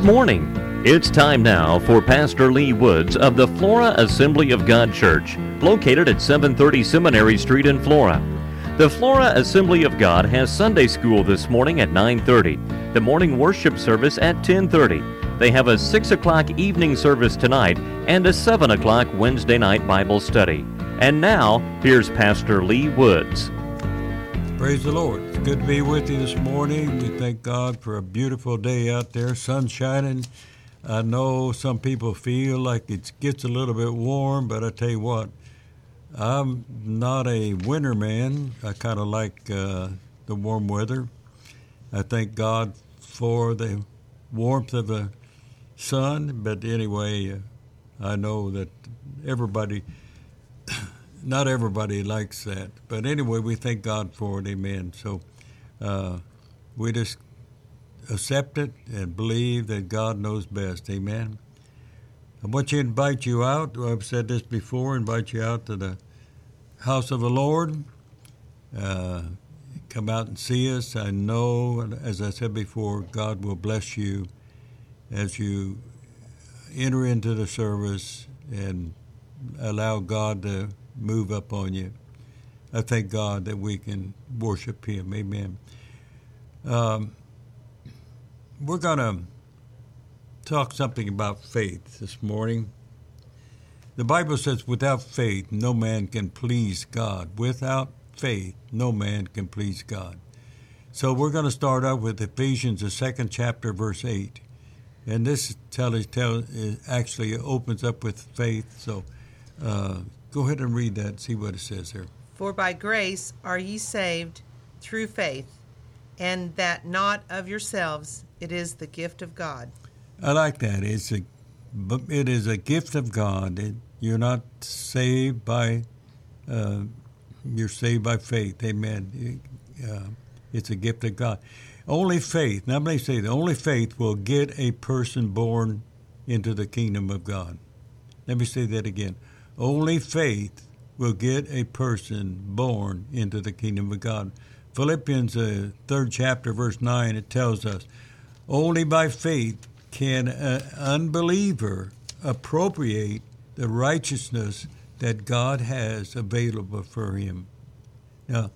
Good morning. It's time now for Pastor Lee Woods of the Flora Assembly of God Church, located at 730 Seminary Street in Flora. The Flora Assembly of God has Sunday school this morning at 9:30, the morning worship service at 10:30. They have a 6 o'clock evening service tonight and a 7 o'clock Wednesday night Bible study. And now, here's Pastor Lee Woods. Praise the Lord. Good to be with you this morning. We thank God for a beautiful day out there, sun shining. I know some people feel like it gets a little bit warm, but I tell you what, I'm not a winter man. I kind of like uh, the warm weather. I thank God for the warmth of the sun, but anyway, uh, I know that everybody not everybody likes that. But anyway, we thank God for it. Amen. So uh, we just accept it and believe that God knows best. Amen. I want to invite you out. I've said this before. Invite you out to the house of the Lord. Uh, come out and see us. I know, as I said before, God will bless you as you enter into the service and allow God to move up on you. I thank God that we can worship Him. Amen. Um, we're going to talk something about faith this morning. The Bible says, without faith, no man can please God. Without faith, no man can please God. So we're going to start out with Ephesians, the second chapter, verse 8. And this tell, tell, actually opens up with faith. So uh, go ahead and read that, see what it says there. For by grace are ye saved through faith, and that not of yourselves, it is the gift of God. I like that. It's a, it is a gift of God. It, you're not saved by, uh, you're saved by faith. Amen. Uh, it's a gift of God. Only faith. Now, let me say that only faith will get a person born into the kingdom of God. Let me say that again. Only faith will get a person born into the kingdom of God. Philippians, uh, third chapter, verse 9, it tells us only by faith can an unbeliever appropriate the righteousness that God has available for him. Now,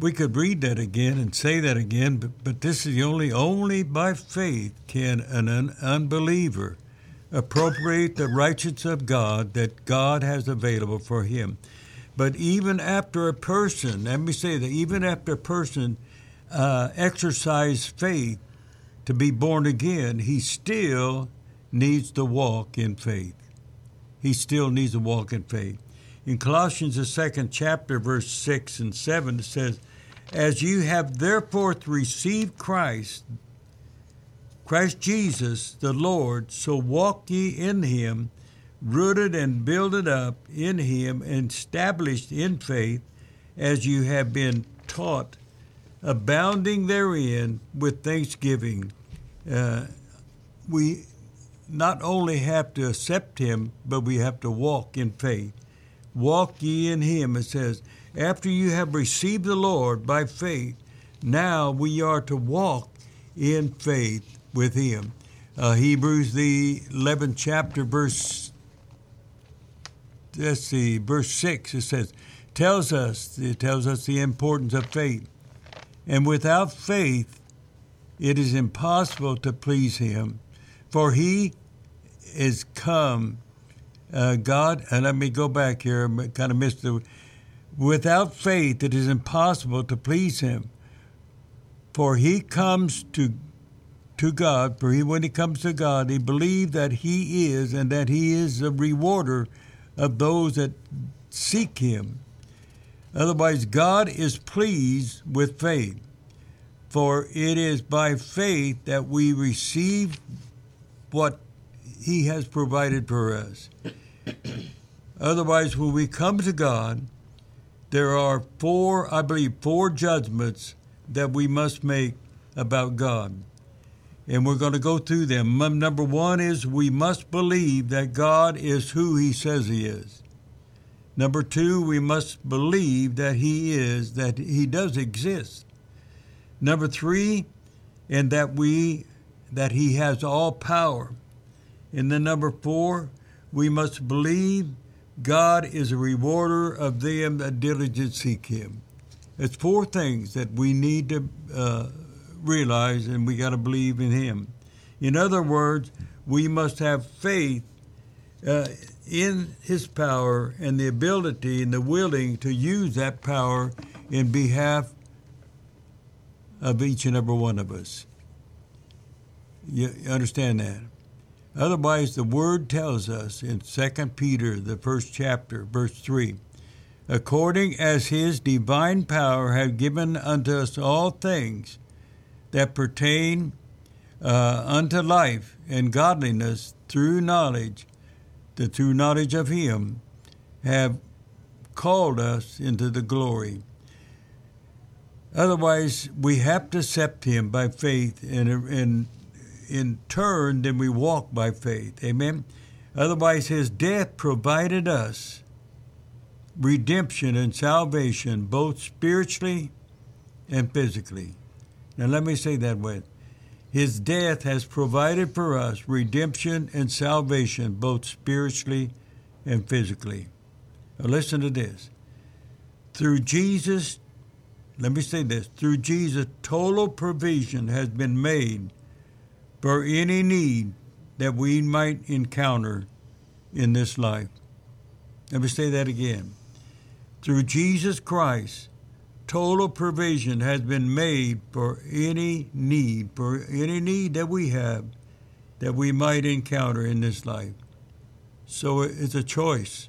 we could read that again and say that again, but, but this is the only, only by faith can an un, unbeliever appropriate the righteousness of God that God has available for him. But even after a person, let me say that, even after a person uh, exercise faith to be born again, he still needs to walk in faith. He still needs to walk in faith. In Colossians, the second chapter, verse 6 and 7, it says, As you have therefore received Christ, Christ Jesus the Lord, so walk ye in him, rooted and builded up in him, established in faith, as you have been taught, abounding therein with thanksgiving. Uh, we not only have to accept him, but we have to walk in faith. Walk ye in him, it says. After you have received the Lord by faith, now we are to walk in faith with him. Uh, Hebrews the 11th chapter, verse let's see, verse six. It says, tells us it tells us the importance of faith, and without faith, it is impossible to please Him, for He is come. Uh, God, and let me go back here. I kind of missed the. Without faith, it is impossible to please Him. For He comes to to God, for he, when he comes to God, he believes that he is and that he is the rewarder of those that seek him. Otherwise, God is pleased with faith, for it is by faith that we receive what he has provided for us. Otherwise, when we come to God, there are four, I believe, four judgments that we must make about God. And we're going to go through them. Number one is we must believe that God is who He says He is. Number two, we must believe that He is, that He does exist. Number three, and that we, that He has all power. And then number four, we must believe God is a rewarder of them that diligently seek Him. It's four things that we need to uh, realize, and we got to believe in Him. In other words, we must have faith uh, in His power and the ability and the willing to use that power in behalf of each and every one of us. You understand that? Otherwise, the Word tells us in 2 Peter, the first chapter, verse 3 according as his divine power hath given unto us all things that pertain uh, unto life and godliness through knowledge, the true knowledge of him, have called us into the glory. Otherwise, we have to accept him by faith, and, and in turn, then we walk by faith. Amen. Otherwise, his death provided us redemption and salvation, both spiritually and physically. Now, let me say that way. His death has provided for us redemption and salvation, both spiritually and physically. Now, listen to this. Through Jesus, let me say this through Jesus, total provision has been made for any need that we might encounter in this life. Let me say that again. Through Jesus Christ, total provision has been made for any need, for any need that we have that we might encounter in this life. So it's a choice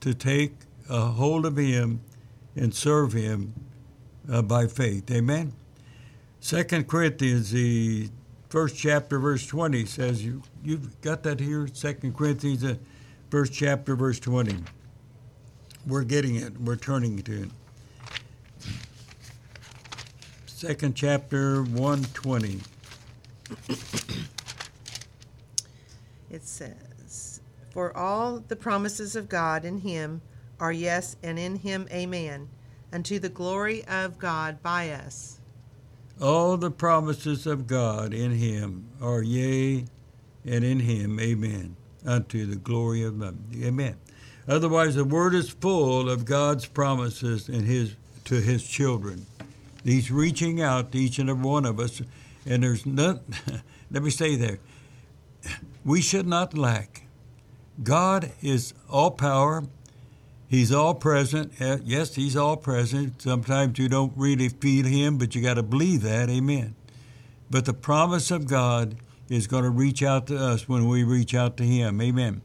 to take a hold of Him and serve Him uh, by faith. Amen. Second Corinthians, the first chapter, verse 20 says, you, you've got that here? Second Corinthians, the first chapter, verse 20. We're getting it. We're turning to it. Second chapter, 120. It says, For all the promises of God in him are yes, and in him amen, unto the glory of God by us. All the promises of God in him are yea, and in him amen, unto the glory of God. Amen. Otherwise, the word is full of God's promises in his to his children. He's reaching out to each and every one of us, and there's not. let me say there, we should not lack. God is all power. He's all present. Uh, Yes, he's all present. Sometimes you don't really feel him, but you got to believe that. Amen. But the promise of God is going to reach out to us when we reach out to him. Amen.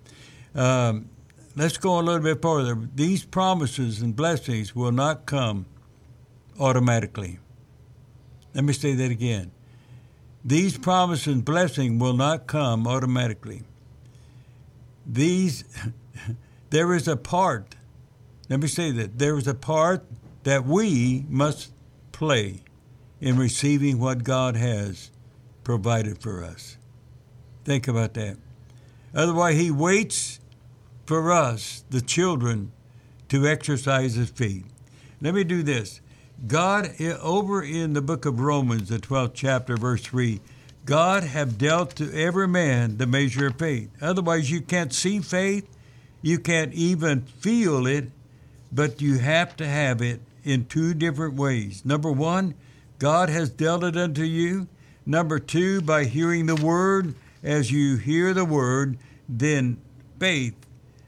Um, let's go a little bit further. These promises and blessings will not come automatically. Let me say that again. These promises and blessing will not come automatically. These, there is a part. Let me say that there is a part that we must play in receiving what God has provided for us. Think about that. Otherwise, He waits for us, the children, to exercise His feet. Let me do this. God, over in the book of Romans, the 12th chapter, verse 3, God have dealt to every man the measure of faith. Otherwise, you can't see faith, you can't even feel it, but you have to have it in two different ways. Number one, God has dealt it unto you. Number two, by hearing the word. As you hear the word, then faith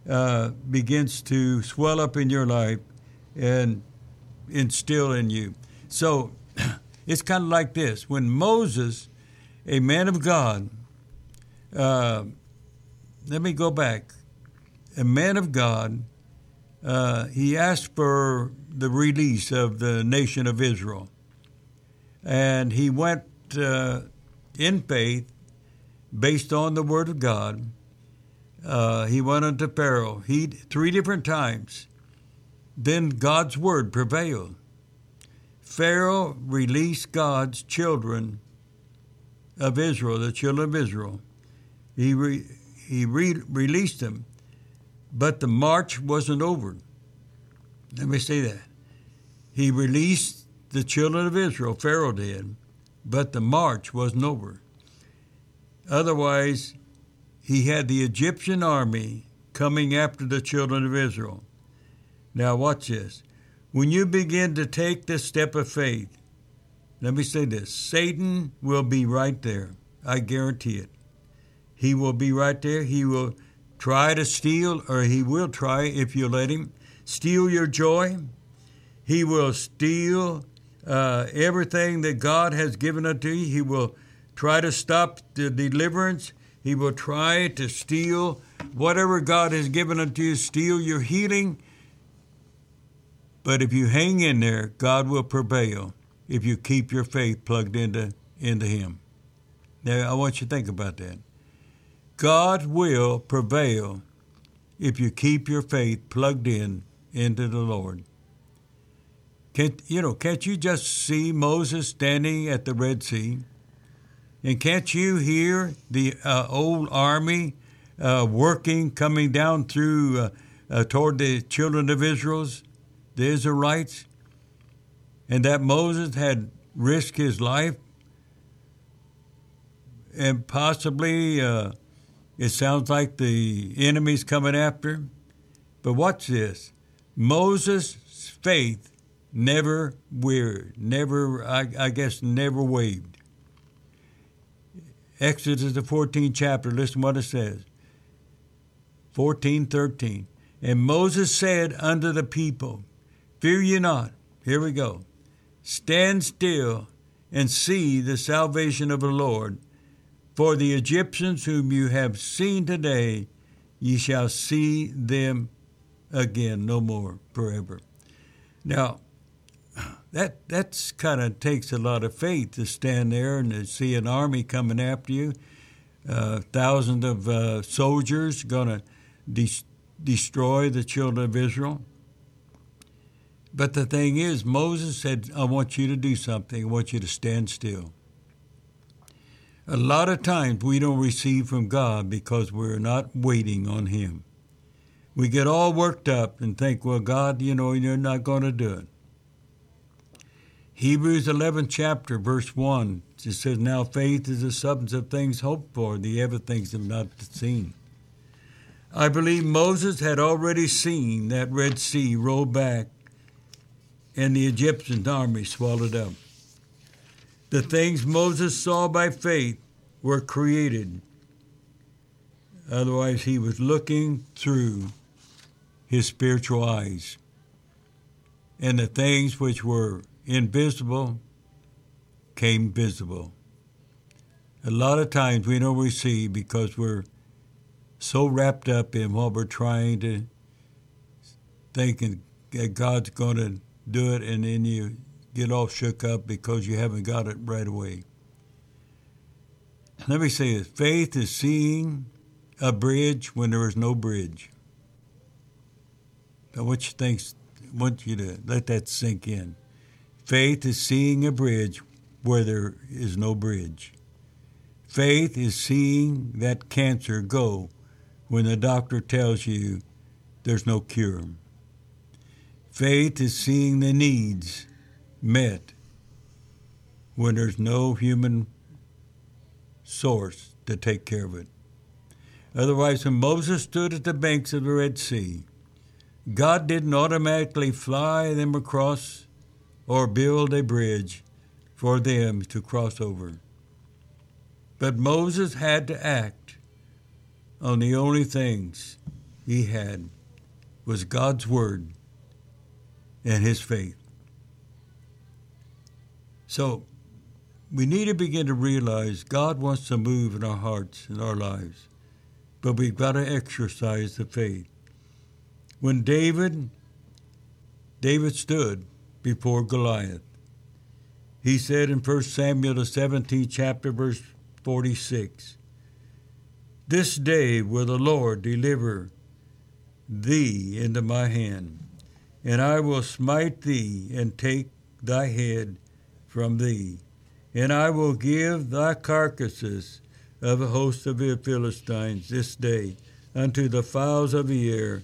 uh, begins to swell up in your life and instill in you. So it's kind of like this when Moses, a man of God, uh, let me go back. A man of God, uh, he asked for the release of the nation of Israel. And he went uh, in faith based on the word of God. Uh, he went unto Pharaoh. He three different times. Then God's word prevailed. Pharaoh released God's children of Israel, the children of Israel. He re, he re, released them, but the march wasn't over. Let me say that. He released the children of Israel, Pharaoh did, but the march wasn't over. Otherwise, he had the Egyptian army coming after the children of Israel. Now, watch this. When you begin to take this step of faith, let me say this Satan will be right there. I guarantee it. He will be right there. He will try to steal, or he will try, if you let him, steal your joy. He will steal uh, everything that God has given unto you. He will try to stop the deliverance. He will try to steal whatever God has given unto you, steal your healing. But if you hang in there, God will prevail if you keep your faith plugged into, into Him. Now, I want you to think about that. God will prevail if you keep your faith plugged in into the Lord. Can't, you know, can't you just see Moses standing at the Red Sea? And can't you hear the uh, old army uh, working, coming down through uh, uh toward the children of Israel's, the Israelites? And that Moses had risked his life and possibly uh, it sounds like the enemy's coming after him. But watch this Moses' faith never weird, never, I, I guess, never waved. Exodus, the 14th chapter, listen what it says 14, 13. And Moses said unto the people, Fear ye not. Here we go. Stand still and see the salvation of the Lord. For the Egyptians whom you have seen today, ye shall see them again no more forever. Now, that that's kind of takes a lot of faith to stand there and to see an army coming after you, uh, thousands of uh, soldiers going to de- destroy the children of Israel. But the thing is, Moses said, I want you to do something. I want you to stand still. A lot of times we don't receive from God because we're not waiting on Him. We get all worked up and think, well, God, you know, you're not going to do it. Hebrews 11th chapter, verse 1, it says, Now faith is the substance of things hoped for, the ever things have not seen. I believe Moses had already seen that Red Sea roll back and the Egyptian army swallowed up. The things Moses saw by faith were created. Otherwise, he was looking through his spiritual eyes. And the things which were invisible came visible. A lot of times we don't receive because we're so wrapped up in what we're trying to thinking that God's going to do it, and then you get all shook up because you haven't got it right away. Let me say this faith is seeing a bridge when there is no bridge. I want you to think, want you to let that sink in. Faith is seeing a bridge where there is no bridge. Faith is seeing that cancer go when the doctor tells you there's no cure. Faith is seeing the needs met when there's no human source to take care of it. Otherwise, when Moses stood at the banks of the Red Sea, God didn't automatically fly them across or build a bridge for them to cross over. But Moses had to act on the only things he had was God's word and his faith. So we need to begin to realize God wants to move in our hearts and our lives, but we've got to exercise the faith. When David David stood before Goliath. He said in 1 Samuel, the 17th chapter, verse 46, This day will the Lord deliver thee into my hand, and I will smite thee and take thy head from thee, And I will give thy carcasses of a host of the Philistines this day unto the fowls of the air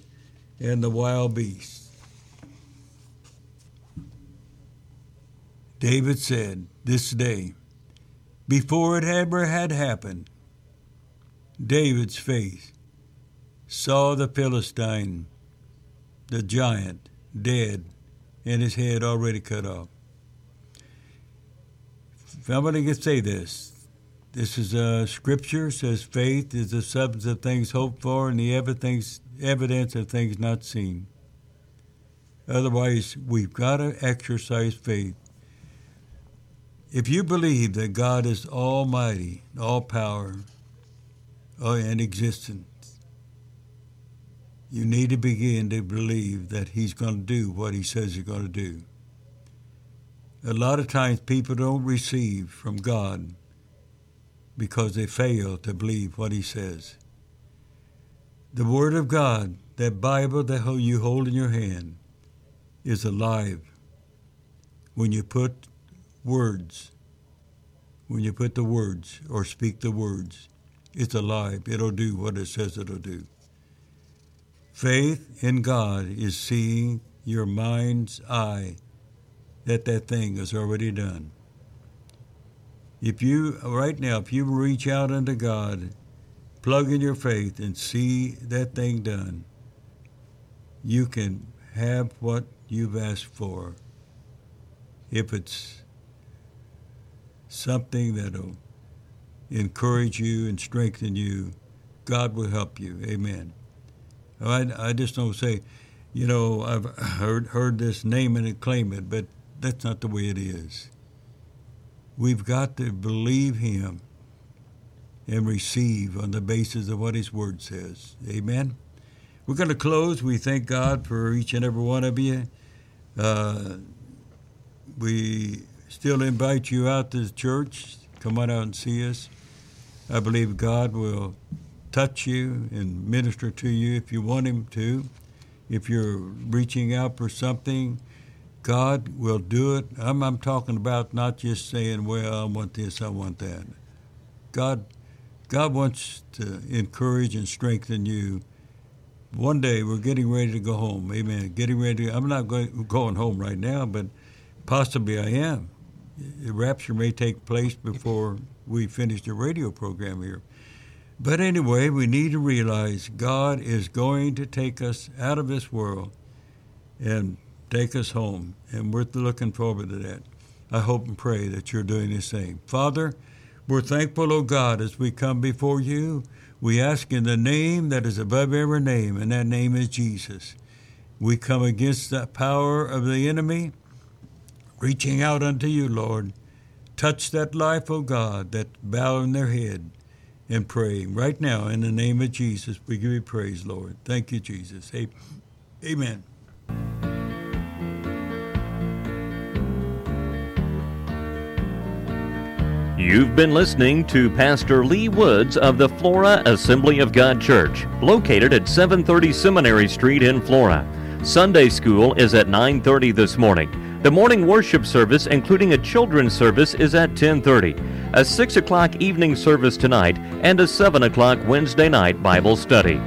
and the wild beasts. David said, This day, before it ever had happened, David's faith saw the Philistine, the giant, dead and his head already cut off. Somebody can say this. This is a scripture says faith is the substance of things hoped for and the evidence of things not seen. Otherwise, we've got to exercise faith. If you believe that God is almighty, all power, uh, and existence, you need to begin to believe that He's going to do what He says He's going to do. A lot of times people don't receive from God because they fail to believe what He says. The Word of God, that Bible that you hold in your hand, is alive when you put words, when you put the words or speak the words. It's alive. It'll do what it says it'll do. Faith in God is seeing your mind's eye that that thing is already done. If you, right now, if you reach out unto God, plug in your faith and see that thing done, you can have what you've asked for. If it's something that'll encourage you and strengthen you, God will help you. Amen. I, I just don't say, you know, I've heard heard this name and claim it, but that's not the way it is. We've got to believe Him and receive on the basis of what His Word says. Amen. We're going to close. We thank God for each and every one of you. Uh, we still invite you out to the church. Come on out and see us. I believe God will touch you and minister to you if you want Him to. If you're reaching out for something, God will do it. I'm, I'm talking about not just saying, well, I want this, I want that. God, God wants to encourage and strengthen you. One day we're getting ready to go home. Amen. Getting ready. To, I'm not going, going home right now, but possibly I am. The rapture may take place before we finish the radio program here. But anyway, we need to realize God is going to take us out of this world and take us home, and we're looking forward to that. I hope and pray that you're doing the same. Father, we're thankful, O oh God, as we come before you. We ask in the name that is above every name, and that name is Jesus. We come against the power of the enemy, reaching out unto you, Lord. Touch that life, O oh God, that bowing their head and praying. Right now, in the name of Jesus, we give you praise, Lord. Thank you, Jesus. Amen. You've been listening to Pastor Lee Woods of the Flora Assembly of God Church, located at 730 Seminary Street in Flora. Sunday school is at 9:30 this morning. The morning worship service, including a children's service, is at 10:30. A 6 o'clock evening service tonight, and a 7 o'clock Wednesday night Bible study.